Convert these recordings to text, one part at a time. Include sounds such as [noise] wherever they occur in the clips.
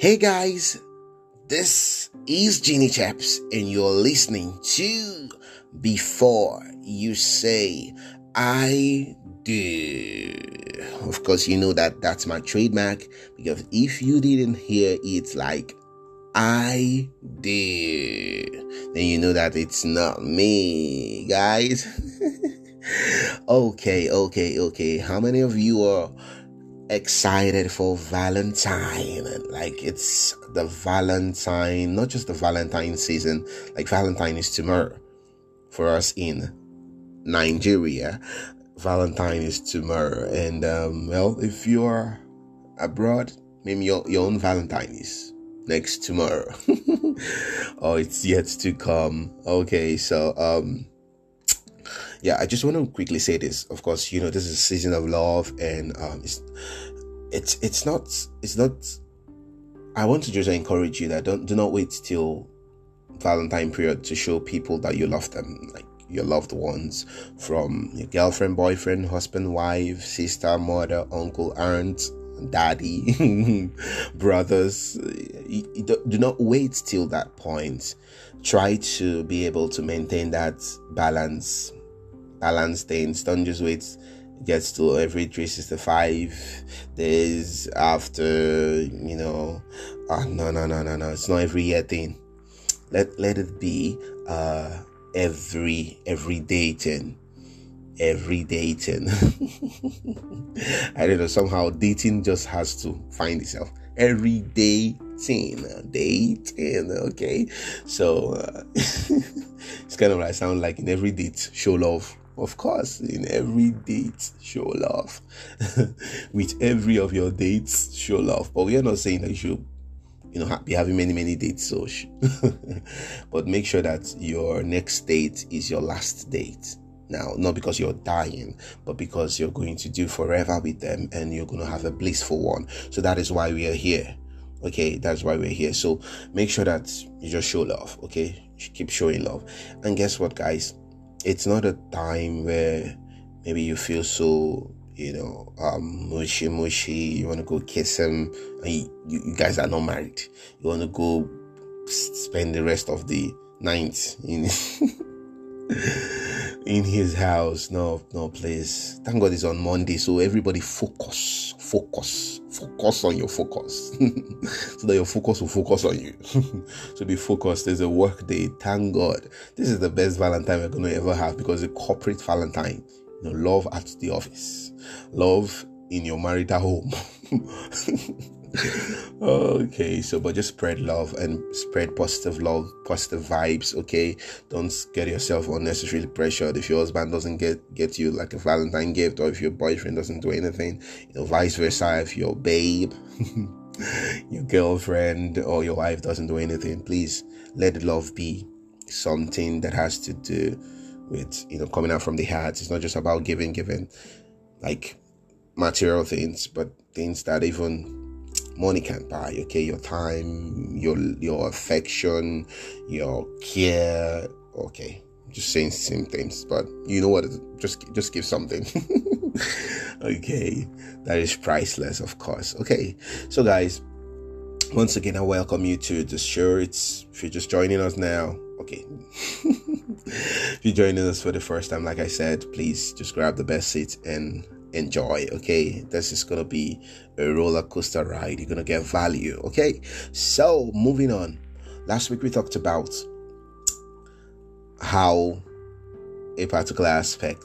Hey guys, this is Genie Chaps, and you're listening to Before You Say I Do. Of course, you know that that's my trademark because if you didn't hear it like I did, then you know that it's not me, guys. [laughs] okay, okay, okay. How many of you are excited for Valentine? Like it's the Valentine, not just the Valentine season, like Valentine is tomorrow for us in Nigeria. Valentine is tomorrow. And um, well, if you're abroad, maybe your, your own Valentine is next tomorrow. [laughs] oh, it's yet to come. Okay, so um yeah, I just want to quickly say this. Of course, you know, this is a season of love and um it's it's it's not it's not I want to just encourage you that don't do not wait till Valentine period to show people that you love them, like your loved ones, from your girlfriend, boyfriend, husband, wife, sister, mother, uncle, aunt, daddy, [laughs] brothers. do not wait till that point. Try to be able to maintain that balance, balance things. Don't just wait gets to every 365 days after you know. Uh, no no no no no. It's not every year thing. Let let it be uh every every dating every dating [laughs] i don't know. Somehow dating just has to find itself. Every dating dating okay? So uh, [laughs] it's kind of like sound like in every date show love of course, in every date, show love. [laughs] With every of your dates, show love. But we are not saying that you should, you know, be having many, many dates. So, [laughs] but make sure that your next date is your last date. Now, not because you're dying, but because you're going to do forever with them and you're going to have a blissful one. So that is why we are here. Okay, that's why we're here. So make sure that you just show love. Okay, keep showing love. And guess what, guys? It's not a time where maybe you feel so you know um mushy mushy you want to go kiss him you, you, guys are not married. You want to go spend the rest of the night in [laughs] in his house no no please thank god it's on monday so everybody focus focus focus on your focus. [laughs] So that your focus will focus on you. [laughs] So be focused. There's a work day. Thank god. This is the best valentine we're to ever have because a corporate valentine. You know love at the office. Love in your marital home [laughs] [laughs] okay, so but just spread love and spread positive love, positive vibes. Okay, don't get yourself unnecessarily pressured if your husband doesn't get get you like a Valentine gift, or if your boyfriend doesn't do anything. You know, vice versa. If your babe, [laughs] your girlfriend, or your wife doesn't do anything, please let love be something that has to do with you know coming out from the heart. It's not just about giving, giving like material things, but things that even money can't buy okay? Your time your your affection your care okay? Just saying same things but you know what? Just just give something. [laughs] Okay. That is priceless of course. Okay. So guys once again i welcome you to the show. It's if you're just joining us now okay. [laughs] If you're joining us for the first time like i said please just grab the best seat and enjoy okay? This is gonna be a roller coaster ride. You're gonna get value okay? So moving on. Last week we talked about how a particular aspect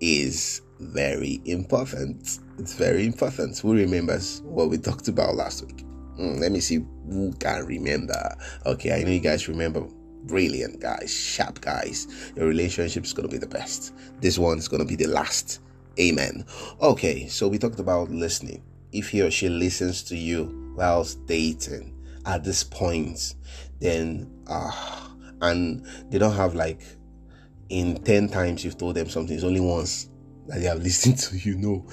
is very important. It's very important. Who remembers what we talked about last week? Mm, let me see who can remember. Okay i know you guys remember. Brilliant guys sharp guys. Your relationship is to be the best. This one is to be the last Amen. Okay, so we talked about listening. If he or she listens to you whilst dating at this point, then uh and they don't have like in 10 times you've told them something, it's only once that they have [laughs] listened to you. No,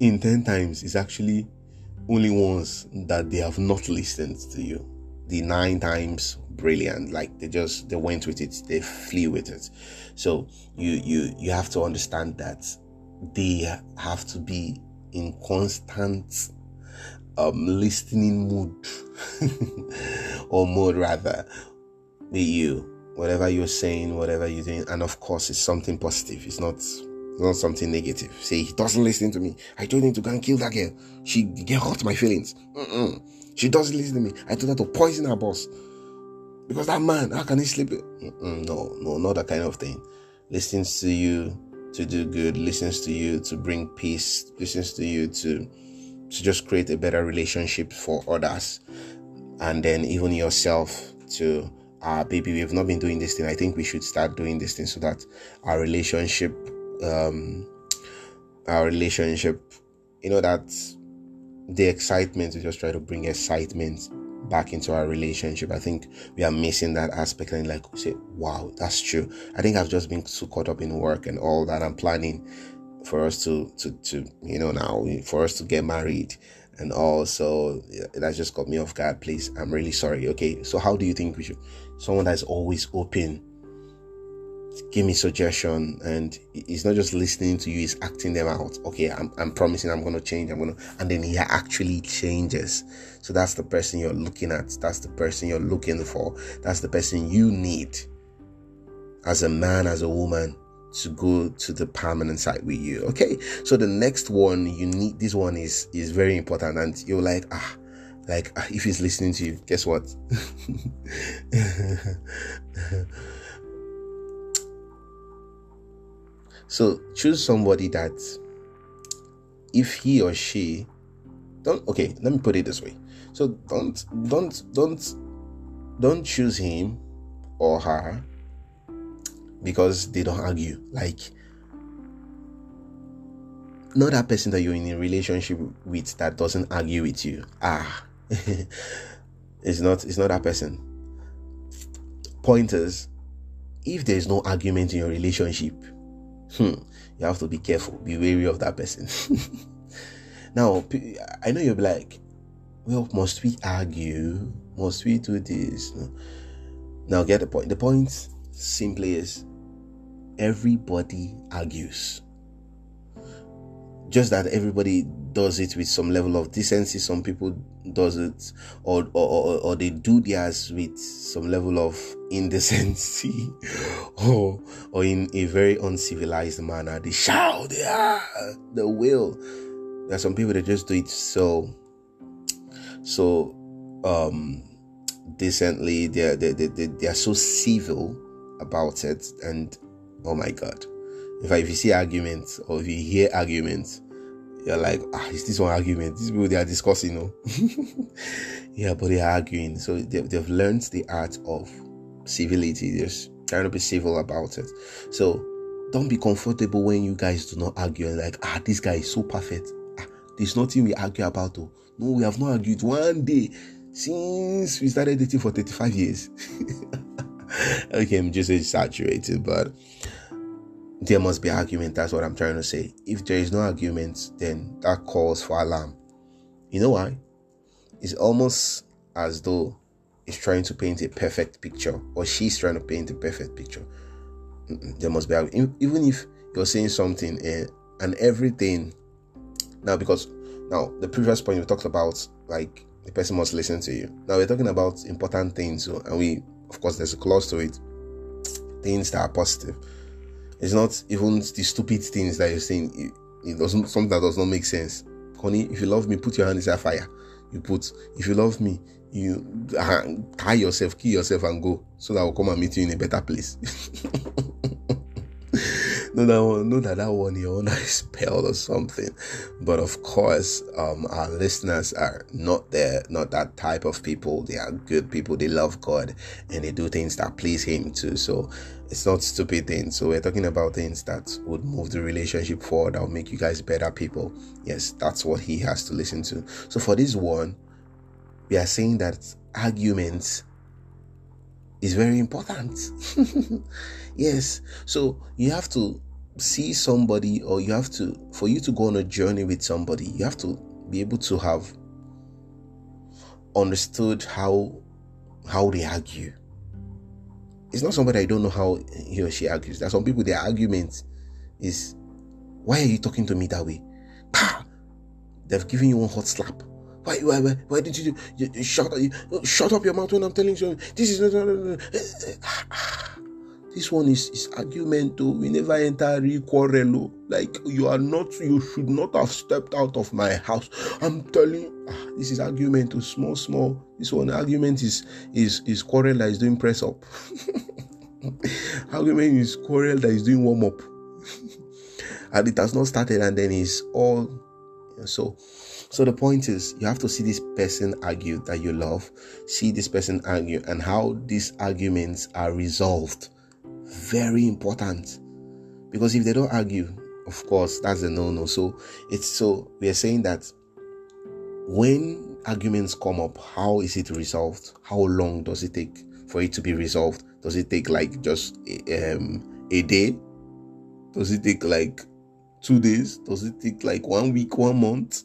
in 10 times, it's actually only once that they have not listened to you. The nine times, brilliant. Like they just they went with it, they flew with it. So you you you have to understand that they have to be in constant um listening mood. [laughs] Or mode rather with you. Whatever you're saying whatever you're doing. And of course it's something positive. It's not it's not something negative. Say he doesn't listen to me. I told him to go and kill that girl. She get hurt my feelings. Mm-mm. she doesn't listen to me. I told her to poison her boss. Because that man how can he sleep Mm-mm. no no not that kind of thing. Listens to you to do good listens to you to bring peace listens to you to to just create a better relationship for others. And then even yourself to ah baby we've not been doing this thing. I think we should start doing this thing so that our relationship um our relationship you know that the excitement we just try to bring excitement back into our relationship i think we are missing that aspect. And like say wow that's true. I think i've just been too caught up in work and all that i'm planning for us to to to you know now for us to get married and also that just got me off guard. Please i'm really sorry okay? So how do you think we should someone that's always open give me suggestion and he's not just listening to you he's acting them out okay i'm, I'm promising i'm going to change i'm going to and then he actually changes so that's the person you're looking at that's the person you're looking for that's the person you need as a man as a woman to go to the permanent side with you. Okay. So the next one you need this one is is very important and you're like ah like ah, if he's listening to you, guess what? [laughs] so choose somebody that if he or she don't okay, let me put it this way. So don't don't don't don't choose him or her because they don't argue. Like, not that person that you're in a relationship with that doesn't argue with you. Ah, [laughs] it's not. It's not that person. Pointers. If there is no argument in your relationship, hmm, you have to be careful. Be wary of that person. [laughs] now, I know you'll be like, well, must we argue? Must we do this? Now, get the point. The point simply is everybody argues. Just that everybody does it with some level of decency. Some people does it or or, or they do theirs with some level of indecency [laughs] or or in a very uncivilized manner. They shout, yeah, the will. There are some people that just do it so so um decently they're they, they, they, they are so civil about it and oh my god if, I, if you see arguments or if you hear arguments you're like ah is this one argument? These people they are discussing you no? [laughs] Yeah but they are arguing. So they've, they've learned the art of civility. Just trying to be civil about it. So don't be comfortable when you guys do not argue. And like ah this guy is so perfect. Ah, there's nothing we argue about though no we have not argued one day since we started dating for 35 years. [laughs] Okay i'm just exaggerating but there must be argument. That's what I'm trying to say. If there is no argument, then that calls for alarm. You know why? It's almost as though he's trying to paint a perfect picture, or she's trying to paint a perfect picture. There must be argument. even if you're saying something eh, and everything. Now, because now the previous point we talked about, like the person must listen to you. Now we're talking about important things, so, and we, of course, there's a clause to it. Things that are positive it's not even the stupid things that you're saying. It, it doesn't something that does not make sense. Honey, if you love me, put your hand inside fire. You put. If you love me, you uh, tie yourself, kill yourself, and go, so that I will come and meet you in a better place. [laughs] no, that one, no, that that one you're a spell or something. But of course, um, our listeners are not there, not that type of people. They are good people. They love God and they do things that please Him too. So it's not stupid things. So we're talking about things that would move the relationship forward, that will make you guys better people. Yes, that's what he has to listen to. So for this one, we are saying that arguments is very important. [laughs] yes. So you have to see somebody or you have to for you to go on a journey with somebody, you have to be able to have understood how how they argue it's not somebody I don't know how he or she argues. There are some people, their argument is, why are you talking to me that way? They've given you one hot slap. Why, why, why, why did you, you, you shut, you, shut up your mouth when I'm telling you? This is not. This one is, is argument. We never enter real quarrel. Like you are not, you should not have stepped out of my house. I'm telling. Ah, this is argument. Small, small. This one argument is is is quarrel that is doing press up. [laughs] argument is quarrel that is doing warm up. [laughs] and it has not started, and then it's all. So, so the point is, you have to see this person argue that you love, see this person argue, and how these arguments are resolved very important. Because if they don't argue of course that's a no-no. So it's so we are saying that when arguments come up how is it resolved? How long does it take for it to be resolved? Does it take like just um, a day? Does it take like two days? Does it take like one week one month?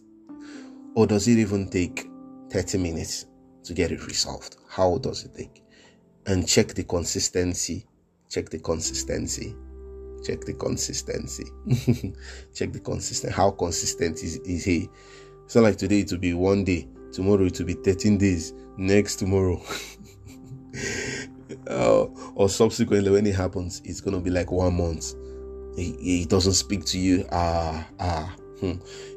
Or does it even take 30 minutes to get it resolved? How does it take? And check the consistency check the consistency. Check the consistency. [laughs] Check the consistent how consistent is, is he? It's not like today it will be one day tomorrow it will be 13 days next tomorrow. Uh, [laughs] or subsequently when it happens it's going to be like one month. He, he doesn't speak to you. Ah ah hmm.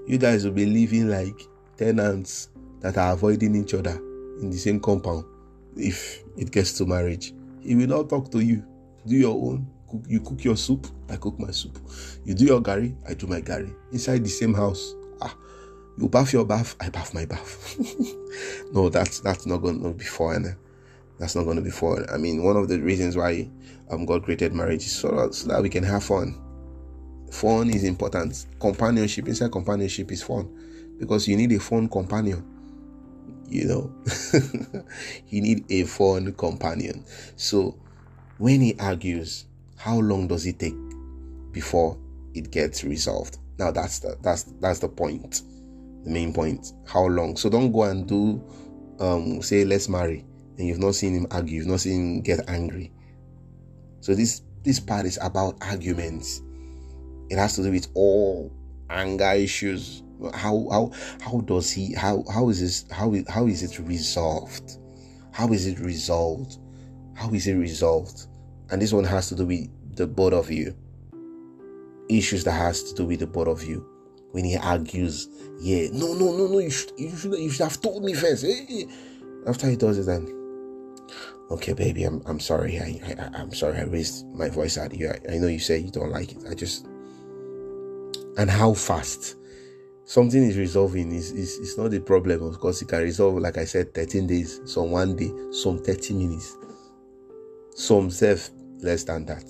you guys will be living like tenants that are avoiding each other in the same compound. If it gets to marriage he will not talk to you do your own. Cook, you cook your soup, I cook my soup. You do your gari, I do my gari. Inside the same house. Ah, you bath your bath, I bath my bath. [laughs] no, that's that's not going to be fun. That's not going to be fun. I mean, one of the reasons why um, God created marriage is so so that we can have fun. Fun is important. Companionship, inside companionship is fun because you need a fun companion you know [laughs] you need a fun companion so when he argues, how long does it take before it gets resolved? Now that's the that's that's the point, the main point. How long? So don't go and do um say let's marry and you've not seen him argue, you've not seen him get angry. So this this part is about arguments. It has to do with all anger issues. How how how does he how how is this how how is it resolved? How is it resolved? How is it resolved? And this one has to do with the both of you. Issues that has to do with the both of you. When he argues, yeah, no, no, no, no, you should, you should, you should have told me first. Hey. After he does it, then, okay, baby, I'm, I'm sorry. I, I, I'm sorry. I raised my voice at you. I, I know you say you don't like it. I just, and how fast something is resolving is, is, is not the problem of course it can resolve like i said 13 days some one day some 30 minutes some self less than that.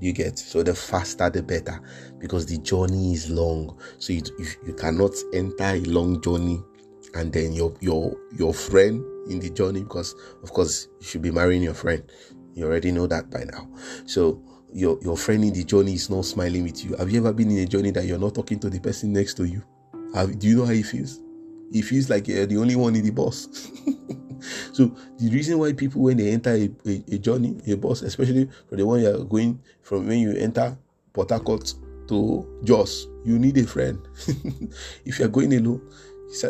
You get so the faster the better because the journey is long. So you, you, you cannot enter a long journey and then your your your friend in the journey because of course you should be marrying your friend. You already know that by now. So your your friend in the journey is not smiling with you. Have you ever been in a journey that you're not talking to the person next to you? Have, do you know how he feels? He feels like you're the only one in the bus. [laughs] So the reason why people when they enter a, a, a journey, a bus, especially for the one you are going from when you enter Port Harcourt to Jos, you need a friend. [laughs] if you are going alone,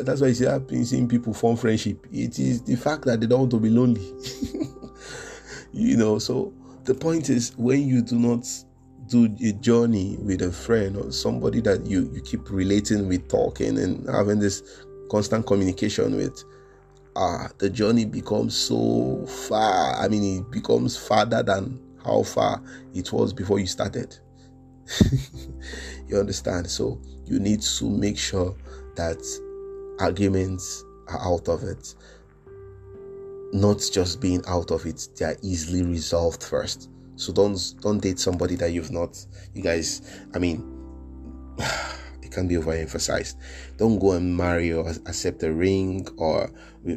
that's why you see been seeing people form friendship. It is the fact that they don't want to be lonely. [laughs] you know, so the point is when you do not do a journey with a friend or somebody that you, you keep relating with, talking and having this constant communication with, ah, the journey becomes so far. I mean, it becomes farther than how far it was before you started. [laughs] you understand? So you need to make sure that arguments are out of it. Not just being out of it, they are easily resolved first. So don't don't date somebody that you've not you guys I mean [sighs] can be overemphasized. Don't go and marry or accept a ring or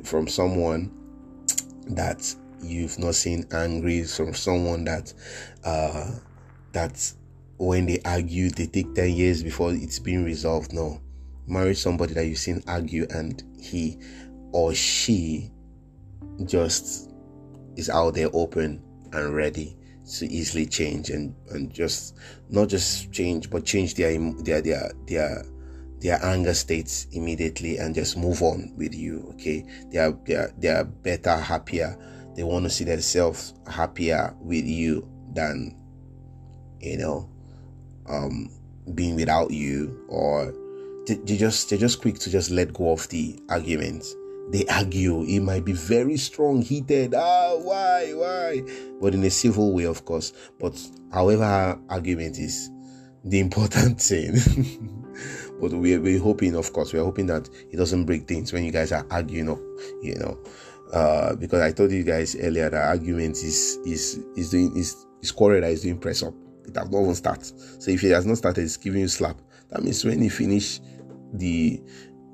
from someone that you've not seen angry, from someone that uh, that when they argue they take 10 years before it's been resolved. No. Marry somebody that you've seen argue and he or she just is out there open and ready to easily change and and just not just change but change their their their their their anger states immediately and just move on with you. Okay, they are they are, they are better, happier. They want to see themselves happier with you than you know um being without you or they, they just they're just quick to just let go of the argument they argue it might be very strong heated. Ah why why? But in a civil way of course. But however argument is the important [laughs] thing. But we're, we're hoping of course we're hoping that it doesn't break things when you guys are arguing up you know. Uh, because i told you guys earlier that argument is is is doing is is quarrel that is doing press up. It has not even started so if it has not started it's giving you slap. That means when you finish the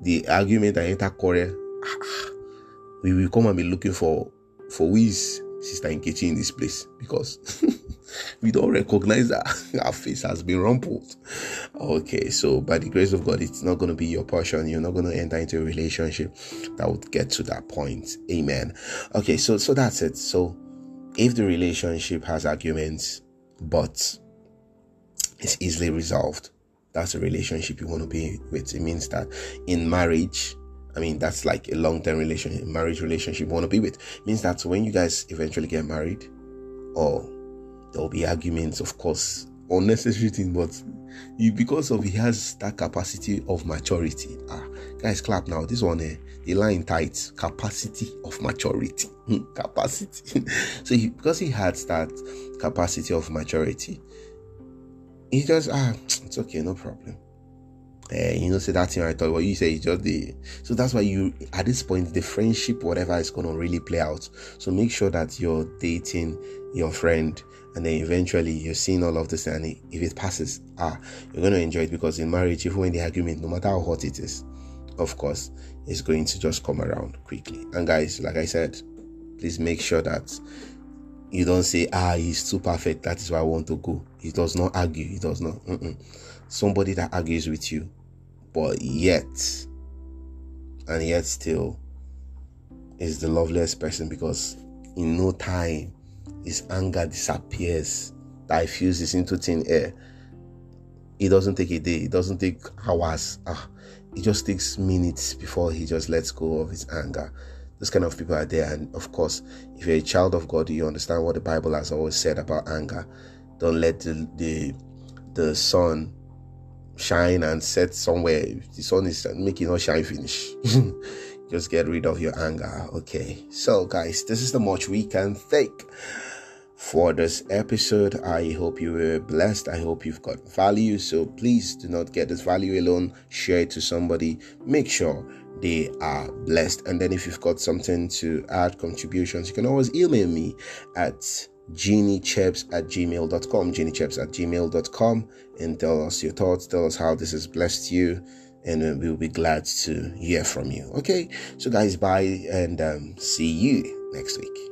the argument and enter quarrel [sighs] we will come and be looking for for who is Sister Nkechi in this place because [laughs] we don't recognize that our [laughs] face has been rumpled. Okay, so by the grace of God, it's not going to be your portion. You're not going to enter into a relationship that would get to that point. Amen. Okay, so so that's it. So if the relationship has arguments, but it's easily resolved, that's a relationship you want to be with. It means that in marriage, I mean, that's like a long term relationship, marriage relationship you want to be with. It means that when you guys eventually get married, or there will be arguments, of course, unnecessary things, but you because of he has that capacity of maturity. Ah, guys, clap now. This one, eh, the line tight capacity of maturity. capacity. [laughs] so he, because he has that capacity of maturity, he just ah, it's okay, no problem uh, you know, say that thing I thought what you say is just the so that's why you at this point the friendship, whatever is gonna really play out. So make sure that you're dating your friend and then eventually you're seeing all of this and if it passes, ah, you're gonna enjoy it because in marriage, even when the argument, no matter how hot it is, of course, it's going to just come around quickly. And guys, like I said, please make sure that you don't say, ah, he's too perfect. That is why I want to go. He does not argue. He does not. Mm-mm. Somebody that argues with you but yet, and yet still, is the loveliest person because in no time his anger disappears, diffuses into thin air. It doesn't take a day, it doesn't take hours. Ah, it just takes minutes before he just lets go of his anger. Those kind of people are there, and of course, if you're a child of God, you understand what the Bible has always said about anger. Don't let the the, the shine and set somewhere. The sun is making not shine finish. [laughs] Just get rid of your anger. Okay. So guys, this is the much we can take for this episode. I hope you were blessed. I hope you've got value. So please do not get this value alone. Share it to somebody. Make sure they are blessed. And then if you've got something to add contributions, you can always email me at geniecheps at gmail.com, geniecheps at gmail.com, and tell us your thoughts, tell us how this has blessed you, and we'll be glad to hear from you. Okay, so guys, bye and um, see you next week.